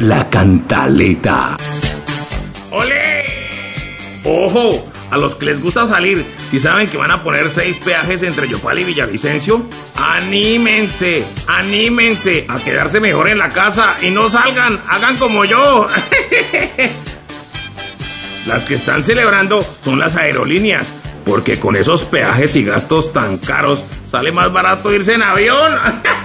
La cantaleta. ¡Ole! ¡Ojo! A los que les gusta salir, si saben que van a poner seis peajes entre Yopal y Villavicencio, anímense, anímense a quedarse mejor en la casa y no salgan, hagan como yo. Las que están celebrando son las aerolíneas, porque con esos peajes y gastos tan caros sale más barato irse en avión.